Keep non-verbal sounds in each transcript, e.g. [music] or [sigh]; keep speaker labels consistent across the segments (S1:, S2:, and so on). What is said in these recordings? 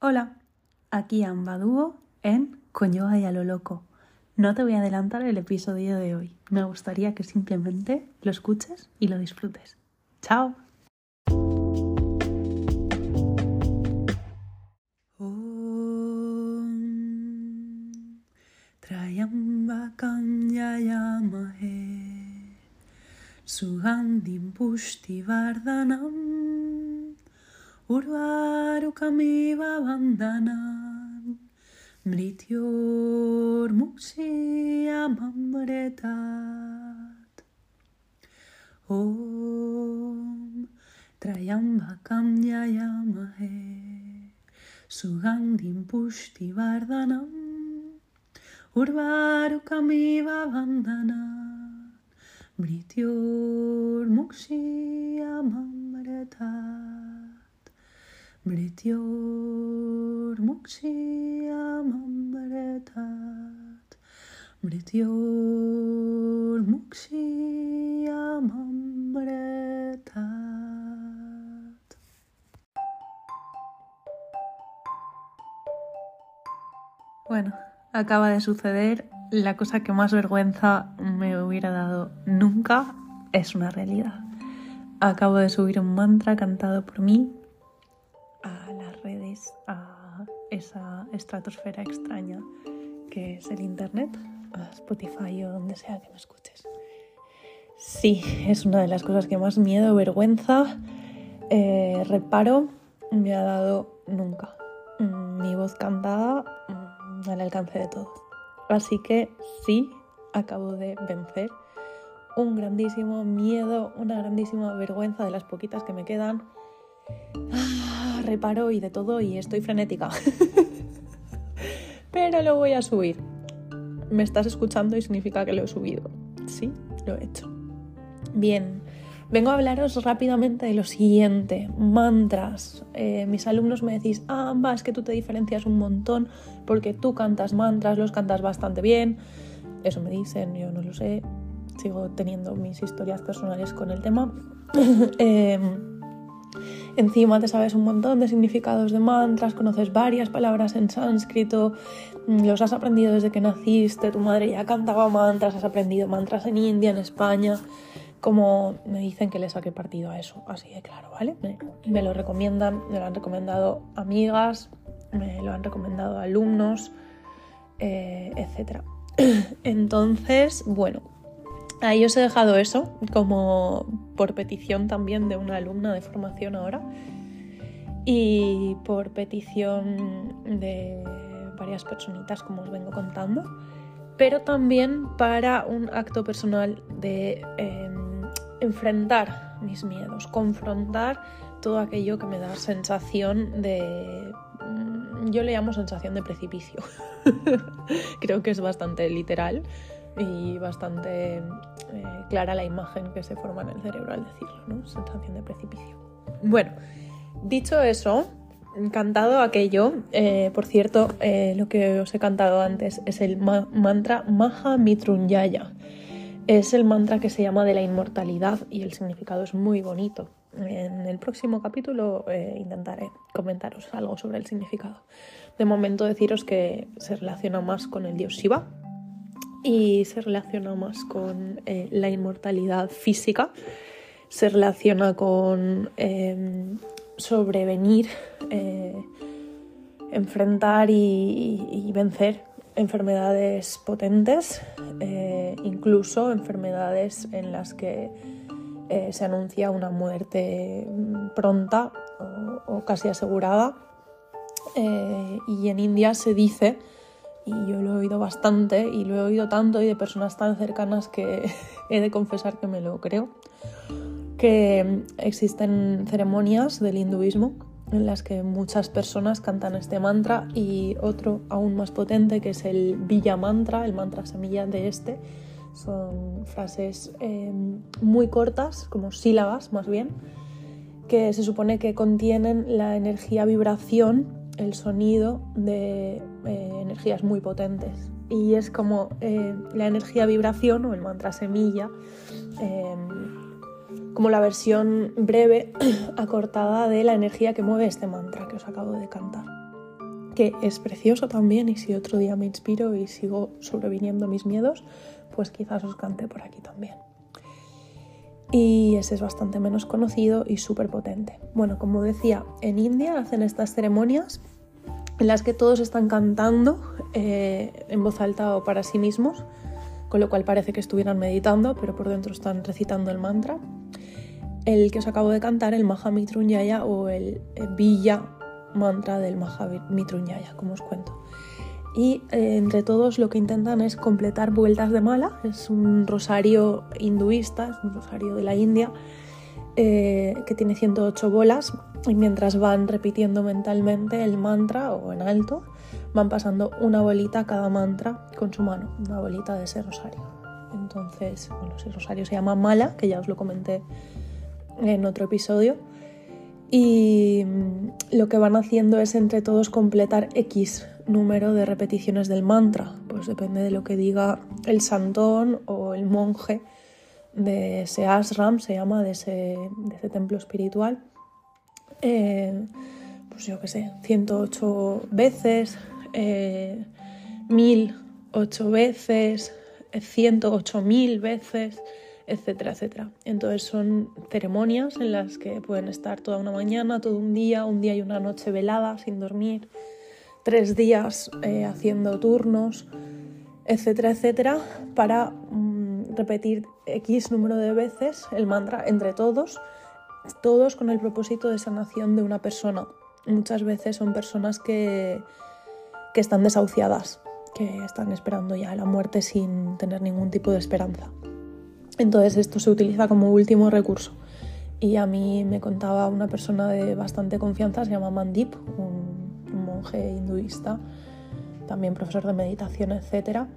S1: Hola, aquí Amba Dúo en Con Yoga y a lo Loco. No te voy a adelantar el episodio de hoy. Me gustaría que simplemente lo escuches y lo disfrutes. ¡Chao! urvarukamiva vandanan mrityor Mukshiyamamretat Om Trayambakam Yayamahe Sugandhim Pushtivardhanam Urvarukamiva Vandana Mrityor Mukshiyamamretat Mrityor Mukshiyamamretat Mrityor Mukshiyamamretat Bueno, acaba de suceder. La cosa que más vergüenza me hubiera dado nunca es una realidad. Acabo de subir un mantra cantado por mí estratosfera extraña que es el Internet, a Spotify o donde sea que me escuches. Sí, es una de las cosas que más miedo, vergüenza, eh, reparo me ha dado nunca. Mm, mi voz cantada mm, al alcance de todos. Así que sí, acabo de vencer un grandísimo miedo, una grandísima vergüenza de las poquitas que me quedan. Ah, reparo y de todo y estoy frenética. [laughs] Pero lo voy a subir. Me estás escuchando y significa que lo he subido. Sí, lo he hecho. Bien, Vengo a hablaros rápidamente de lo siguiente, mantras. Eh, mis alumnos me decís, ah, es que tú te diferencias un montón porque tú cantas mantras, los cantas bastante bien. Eso me dicen, yo no lo sé, sigo teniendo mis historias personales con el tema. [laughs] Em, encima te sabes un montón de significados de mantras, conoces varias palabras en sánscrito, los has aprendido desde que naciste, tu madre ya cantaba mantras, has aprendido mantras en India, en España como me dicen que le saque partido a eso, así de claro, ¿vale? Me, lo recomiendan, me lo han recomendado amigas, me lo han recomendado alumnos, eh, etc. [clears throat] Entonces, bueno, ahí os he dejado eso como por petición también de una alumna de formación ahora. Y por petición de varias personitas como os vengo contando, pero también para un acto personal de... Em, enfrentar mis miedos, confrontar todo aquello que me da sensación de... Mm, yo le llamo sensación de precipicio. [laughs] Creo que es bastante literal y bastante eh, clara la imagen que se forma en el cerebro al decirlo, ¿no? Sensación de precipicio. Bueno, dicho eso, cantado aquello, eh, por cierto, eh, lo que os he cantado antes es el mantra Maha Mitrunyaya es el mantra que se llama de la inmortalidad y el significado es muy bonito. En el próximo capítulo intentaré comentaros algo sobre el significado. De momento deciros que se relaciona más con el dios Shiva y se relaciona más con eh, la inmortalidad física, se relaciona con em, sobrevenir, eh, enfrentar y vencer enfermedades potentes, eh, incluso enfermedades en las que eh, se anuncia una muerte pronta o, casi asegurada. Y en India se dice, y yo lo he oído bastante, y lo he oído tanto y de personas tan cercanas que [laughs] he de confesar que me lo creo, que existen ceremonias del hinduismo en las que muchas personas cantan este mantra y otro aún más potente que es el Villa Mantra, el mantra semilla de este. Son frases em, muy cortas, como sílabas más bien, que se supone que contienen la energía vibración, el sonido de eh, energías muy potentes. Y es como eh, la energía vibración o el mantra semilla em, como la versión breve, [clears throat] acortada de la energía que mueve este mantra que os acabo de cantar. que es precioso también y si otro día me inspiro y sigo sobreviniendo mis miedos, pues quizás os cante por aquí también. Y ese es bastante menos conocido y súper potente. Bueno, como decía, en India hacen estas ceremonias en las que todos están cantando eh, en voz alta o para sí mismos, con lo cual parece que estuvieran meditando, pero por dentro están recitando el mantra. El que os acabo de cantar, el Mahamitrunyaya o el Villa mantra del Mahamitrunyaya, como os cuento. Y eh, entre todos lo que intentan es completar vueltas de mala, es un rosario hinduista, es un rosario de la India, eh, que tiene 108 bolas y mientras van repitiendo mentalmente el mantra o en alto, van pasando una bolita cada mantra con su mano, una bolita de ese rosario. Entonces, bueno, ese rosario se llama mala, que ya os lo comenté en otro episodio y lo que van haciendo es entre todos completar X número de repeticiones del mantra, pues depende de lo que diga el santón o el monje de ese ashram, se llama, de ese, templo espiritual. Eh, pues yo qué sé, 108 veces, eh, 1008 veces, 108.000 veces etcétera, etcétera. Entonces son ceremonias en las que pueden estar toda una mañana, todo un día, un día y una noche velada sin dormir, tres días eh, haciendo turnos, etcétera, etcétera, para mm, repetir X número de veces el mantra entre todos, todos con el propósito de sanación de una persona. Muchas veces son personas que, que están desahuciadas, que están esperando ya la muerte sin tener ningún tipo de esperanza. Entonces esto se utiliza como último recurso. Y a mí me contaba una persona de bastante confianza, se llama Mandip, un, monje hinduista, también profesor de meditación, etcétera,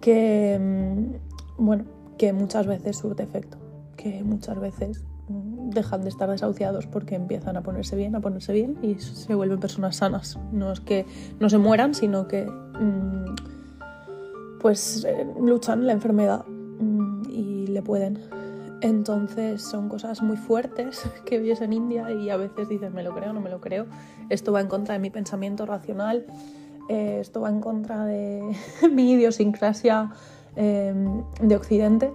S1: que mm, bueno, que muchas veces surte efecto, que muchas veces dejan de estar desahuciados porque empiezan a ponerse bien, a ponerse bien y se vuelven personas sanas. No es que no se mueran, sino que mm, pues eh, luchan la enfermedad le pueden. Entonces son cosas muy fuertes [laughs] que vives en India y a veces dices, me lo creo, no me lo creo. Esto va en contra de mi pensamiento racional, eh, esto va en contra de [laughs] mi idiosincrasia em, de Occidente.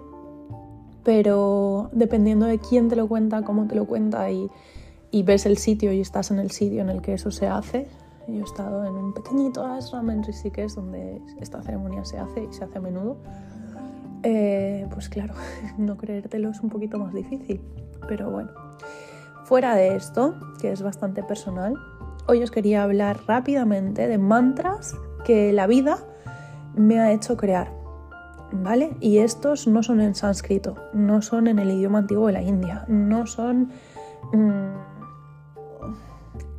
S1: Pero dependiendo de quién te lo cuenta, cómo te lo cuenta y, y ves el sitio y estás en el sitio en el que eso se hace, yo he estado en un pequeñito ashram en Rishikesh donde esta ceremonia se hace y se hace a menudo. Eh, pues claro, [laughs] no creértelo es un poquito más difícil. Pero bueno, fuera de esto, que es bastante personal, hoy os quería hablar rápidamente de mantras que la vida me ha hecho crear. ¿Vale? Y estos no son en sánscrito, no son en el idioma antiguo de la India, no son mm,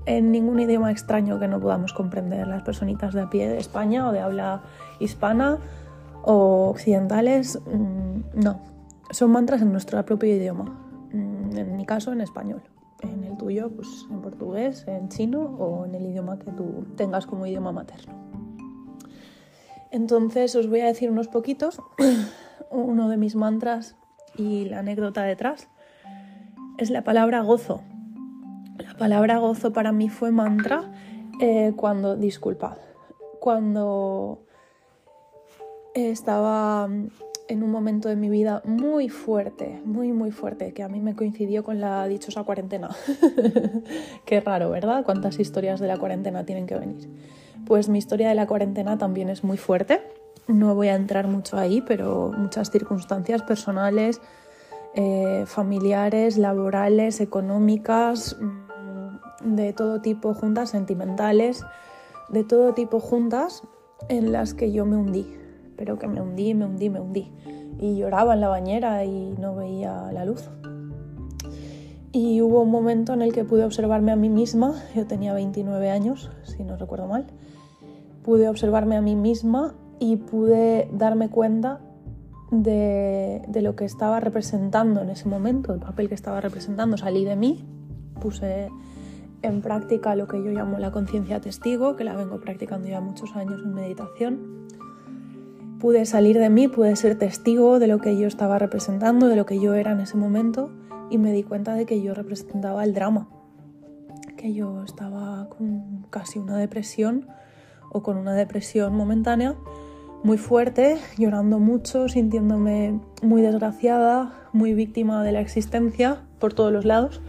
S1: en ningún idioma extraño que no podamos comprender las personitas de a pie de España o de habla hispana o occidentales, mm, no. Son mantras en nuestro propio idioma. Mm, en mi caso, en español. En el tuyo, pues en portugués, en chino o en el idioma que tú tengas como idioma materno. Entonces os voy a decir unos poquitos. [clears throat] Uno de mis mantras y la anécdota detrás es la palabra gozo. La palabra gozo para mí fue mantra eh, cuando, disculpad, cuando estaba en un momento de mi vida muy fuerte, muy, muy fuerte, que a mí me coincidió con la dichosa cuarentena. [laughs] Qué raro, ¿verdad? ¿Cuántas historias de la cuarentena tienen que venir? Pues mi historia de la cuarentena también es muy fuerte. No voy a entrar mucho ahí, pero muchas circunstancias personales, eh, familiares, laborales, económicas, mm, de todo tipo juntas, sentimentales, de todo tipo juntas en las que yo me hundí pero que me hundí, me hundí, me hundí. Y lloraba en la bañera y no veía la luz. Y hubo un momento en el que pude observarme a mí misma, yo tenía 29 años, si no recuerdo mal, pude observarme a mí misma y pude darme cuenta de, de, lo que estaba representando en ese momento, el papel que estaba representando. Salí de mí, puse en práctica lo que yo llamo la conciencia testigo, que la vengo practicando ya muchos años en meditación pude salir de mí, pude ser testigo de lo que yo estaba representando, de lo que yo era en ese momento y me di cuenta de que yo representaba el drama, que yo estaba con casi una depresión o con una depresión momentánea muy fuerte, llorando mucho, sintiéndome muy desgraciada, muy víctima de la existencia por todos los lados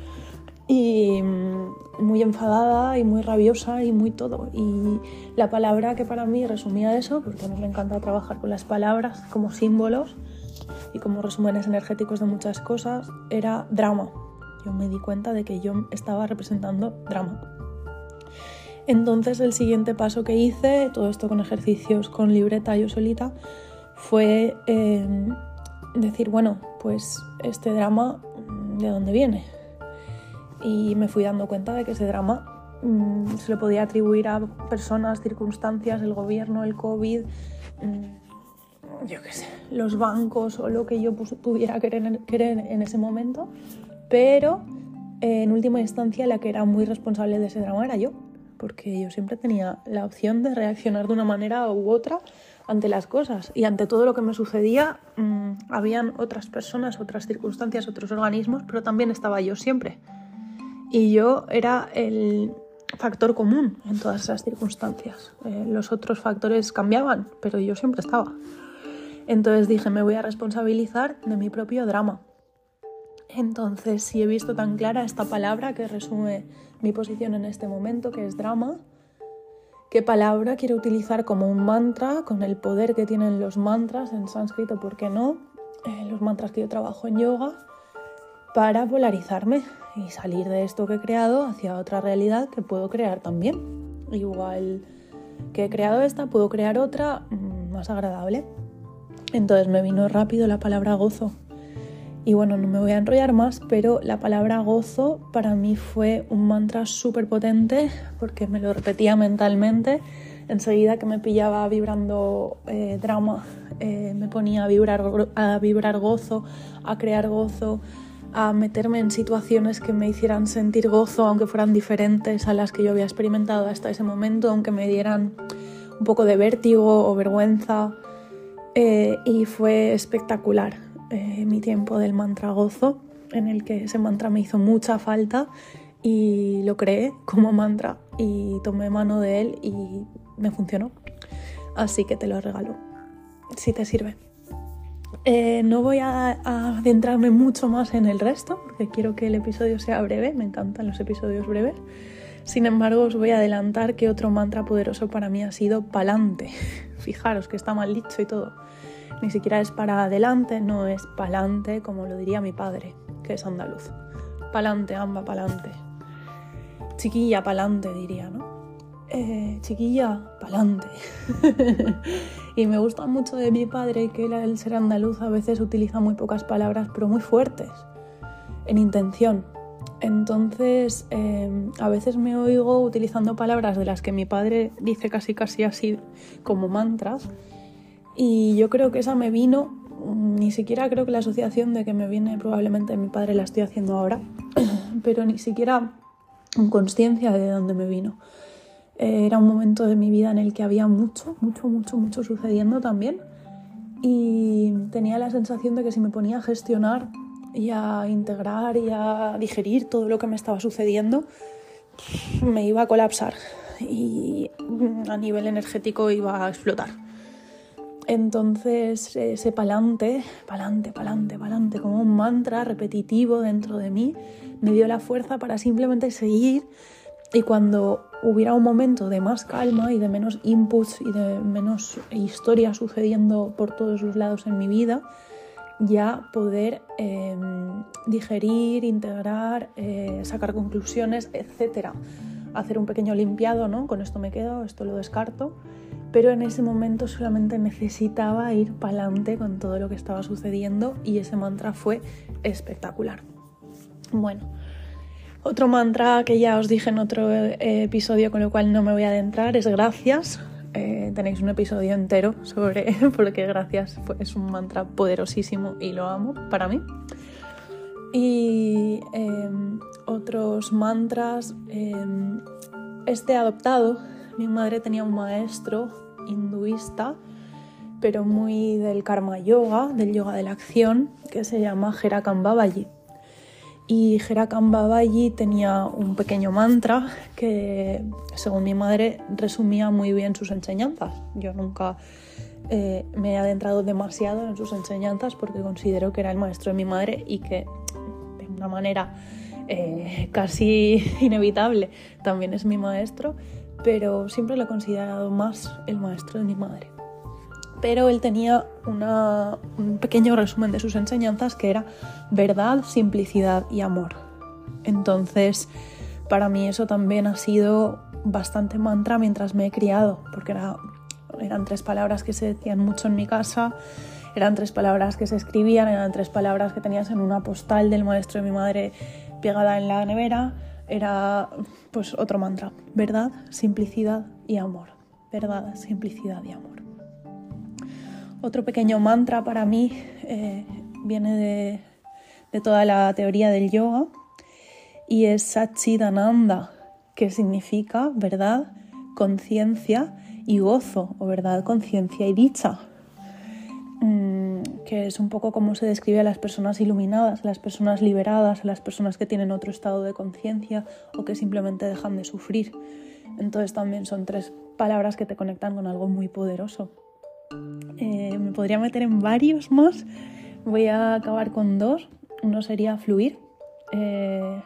S1: y muy enfadada y muy rabiosa y muy todo. Y la palabra que para mí resumía eso, porque a mí me encanta trabajar con las palabras como símbolos y como resúmenes energéticos de muchas cosas, era drama. Yo me di cuenta de que yo estaba representando drama. Entonces el siguiente paso que hice, todo esto con ejercicios con libreta yo solita, fue em, decir, bueno, pues este drama, ¿de dónde viene? Y me fui dando cuenta de que ese drama mm, se lo podía atribuir a personas, circunstancias, el gobierno, el COVID, mm, yo qué sé, los bancos o lo que yo pudiera querer, querer en ese momento, pero en última instancia la que era muy responsable de ese drama era yo porque yo siempre tenía la opción de reaccionar de una manera u otra ante las cosas y ante todo lo que me sucedía mm, habían otras personas, otras circunstancias, otros organismos, pero también estaba yo siempre. Y yo era el factor común en todas esas circunstancias. Eh, los otros factores cambiaban, pero yo siempre estaba. Entonces dije, me voy a responsabilizar de mi propio drama. Entonces, si he visto tan clara esta palabra que resume mi posición en este momento, que es drama, qué palabra quiero utilizar como un mantra, con el poder que tienen los mantras en sánscrito, ¿por qué no? Eh, los mantras que yo trabajo en yoga, para polarizarme y salir de esto que he creado hacia otra realidad que puedo crear también. Igual que he creado esta, puedo crear otra mm, más agradable. Entonces me vino rápido la palabra gozo y bueno, no me voy a enrollar más, pero la palabra gozo para mí fue un mantra súper potente porque me lo repetía mentalmente. Enseguida que me pillaba vibrando eh, drama, eh, me ponía a vibrar, a vibrar gozo, a crear gozo, a meterme en situaciones que me hicieran sentir gozo, aunque fueran diferentes a las que yo había experimentado hasta ese momento, aunque me dieran un poco de vértigo o vergüenza. Eh, y fue espectacular eh, mi tiempo del mantra gozo, en el que ese mantra me hizo mucha falta y lo creé como mantra y tomé mano de él y me funcionó. Así que te lo regalo, si te sirve. Eh, no voy a, adentrarme mucho más en el resto, porque quiero que el episodio sea breve, me encantan los episodios breves. Sin embargo, os voy a adelantar que otro mantra poderoso para mí ha sido palante. [laughs] Fijaros que está mal dicho y todo ni siquiera es para adelante, no es pa'lante, como lo diría mi padre, que es andaluz. Pa'lante, amba, pa'lante. Chiquilla, pa'lante, diría, ¿no? Eh, chiquilla, pa'lante. [laughs] y me gusta mucho de mi padre que él, al ser andaluz, a veces utiliza muy pocas palabras, pero muy fuertes, en intención. Entonces, em, a veces me oigo utilizando palabras de las que mi padre dice casi casi así como mantras y yo creo que esa me vino, ni siquiera creo que la asociación de que me viene probablemente mi padre la estoy haciendo ahora, [clears throat] pero ni siquiera en conciencia de dónde me vino. Eh, era un momento de mi vida en el que había mucho, mucho, mucho, mucho sucediendo también. Y tenía la sensación de que si me ponía a gestionar y a integrar y a digerir todo lo que me estaba sucediendo, me iba a colapsar y a nivel energético iba a explotar. Entonces ese palante, palante, palante, palante, como un mantra repetitivo dentro de mí, me dio la fuerza para simplemente seguir y cuando hubiera un momento de más calma y de menos inputs y de menos historia sucediendo por todos los lados en mi vida, ya poder em, digerir, integrar, eh, sacar conclusiones, etc. Hacer un pequeño limpiado, ¿no? Con esto me quedo, esto lo descarto pero en ese momento solamente necesitaba ir para adelante con todo lo que estaba sucediendo y ese mantra fue espectacular. Bueno, otro mantra que ya os dije en otro eh, episodio con lo cual no me voy a adentrar es gracias. Eh, tenéis un episodio entero sobre [laughs] porque gracias es un mantra poderosísimo y lo amo para mí. Y em, otros mantras, em, este adoptado, mi madre tenía un maestro hinduista, pero muy del karma yoga, del yoga de la acción, que se llama Jerakan Babaji. Y Herakam Babaji tenía un pequeño mantra que, según mi madre, resumía muy bien sus enseñanzas. Yo nunca eh, me he adentrado demasiado en sus enseñanzas porque considero que era el maestro de mi madre y que, de una manera eh, casi inevitable, también es mi maestro, pero siempre lo he considerado más el maestro de mi madre pero él tenía un pequeño resumen de sus enseñanzas que era verdad, simplicidad y amor. Entonces, para mí eso también ha sido bastante mantra mientras me he criado, porque eran tres palabras que se decían mucho en mi casa, eran tres palabras que se escribían, eran tres palabras que tenías en una postal del maestro de mi madre pegada en la nevera, era pues otro mantra, verdad, simplicidad y amor. Verdad, simplicidad y amor. Otro pequeño mantra para mí eh, viene de, toda la teoría del yoga y es Satchidananda, que significa verdad, conciencia y gozo, o verdad, conciencia y dicha, mm, que es un poco como se describe a las personas iluminadas, a las personas liberadas, a las personas que tienen otro estado de conciencia o que simplemente dejan de sufrir. Entonces también son tres palabras que te conectan con algo muy poderoso. Eh, me podría meter en varios más. Voy a acabar con dos. Uno sería fluir. Eh,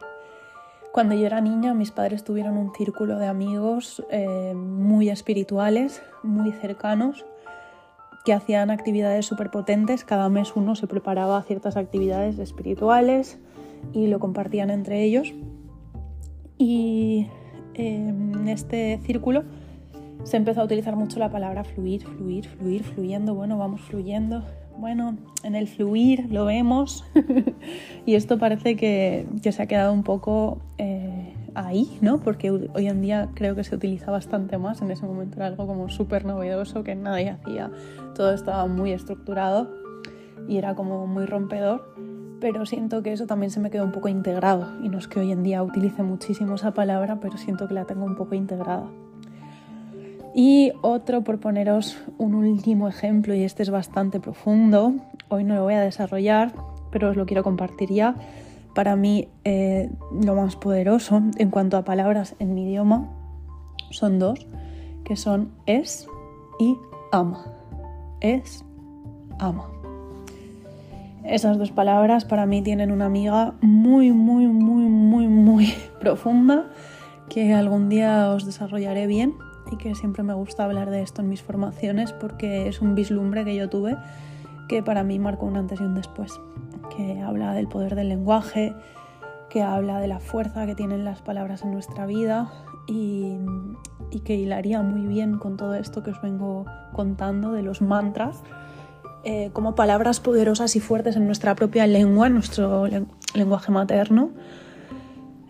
S1: cuando yo era niña, mis padres tuvieron un círculo de amigos eh, muy espirituales, muy cercanos, que hacían actividades súper potentes. Cada mes uno se preparaba a ciertas actividades espirituales y lo compartían entre ellos. Y en este círculo se empezó a utilizar mucho la palabra fluir, fluir, fluir, fluyendo, bueno, vamos fluyendo. Bueno, en el fluir lo vemos [laughs] y esto parece que, se ha quedado un poco eh, ahí, ¿no? Porque hoy en día creo que se utiliza bastante más, en ese momento era algo como súper novedoso que nadie hacía, todo estaba muy estructurado y era como muy rompedor, pero siento que eso también se me quedó un poco integrado y no es que hoy en día utilice muchísimo esa palabra, pero siento que la tengo un poco integrada. Y otro, por poneros un último ejemplo, y este es bastante profundo, hoy no lo voy a desarrollar, pero os lo quiero compartir ya. Para mí eh, lo más poderoso en cuanto a palabras en mi idioma son dos, que son es y ama. Es, ama. Esas dos palabras para mí tienen una amiga muy, muy, muy, muy, muy [laughs] profunda que algún día os desarrollaré bien y que siempre me gusta hablar de esto en mis formaciones porque es un vislumbre que yo tuve que para mí marcó un antes y un después, que habla del poder del lenguaje, que habla de la fuerza que tienen las palabras en nuestra vida y, que hilaría muy bien con todo esto que os vengo contando de los mantras, eh, como palabras poderosas y fuertes en nuestra propia lengua, en nuestro lenguaje materno.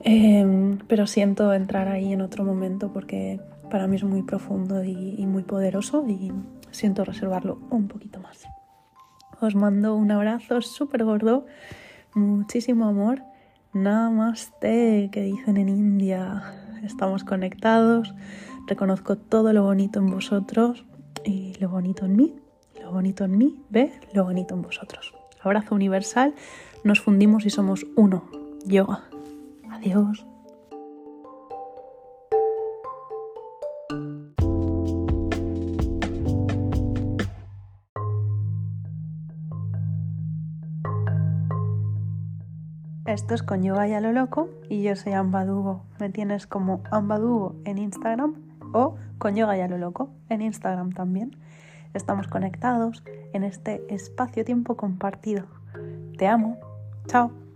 S1: Eh, pero siento entrar ahí en otro momento porque para mí es muy profundo y, muy poderoso y siento reservarlo un poquito más. Os mando un abrazo súper gordo, muchísimo amor. Namaste, que dicen en India. Estamos conectados, reconozco todo lo bonito en vosotros y lo bonito en mí. Lo bonito en mí ve lo bonito en vosotros. Abrazo universal, nos fundimos y somos uno. Yoga. Adiós. Esto es con Yoga y a lo loco y yo soy Ambadugo. Me tienes como Ambadugo en Instagram o con Yoga y a lo loco en Instagram también. Estamos conectados en este espacio-tiempo compartido. Te amo. Chao.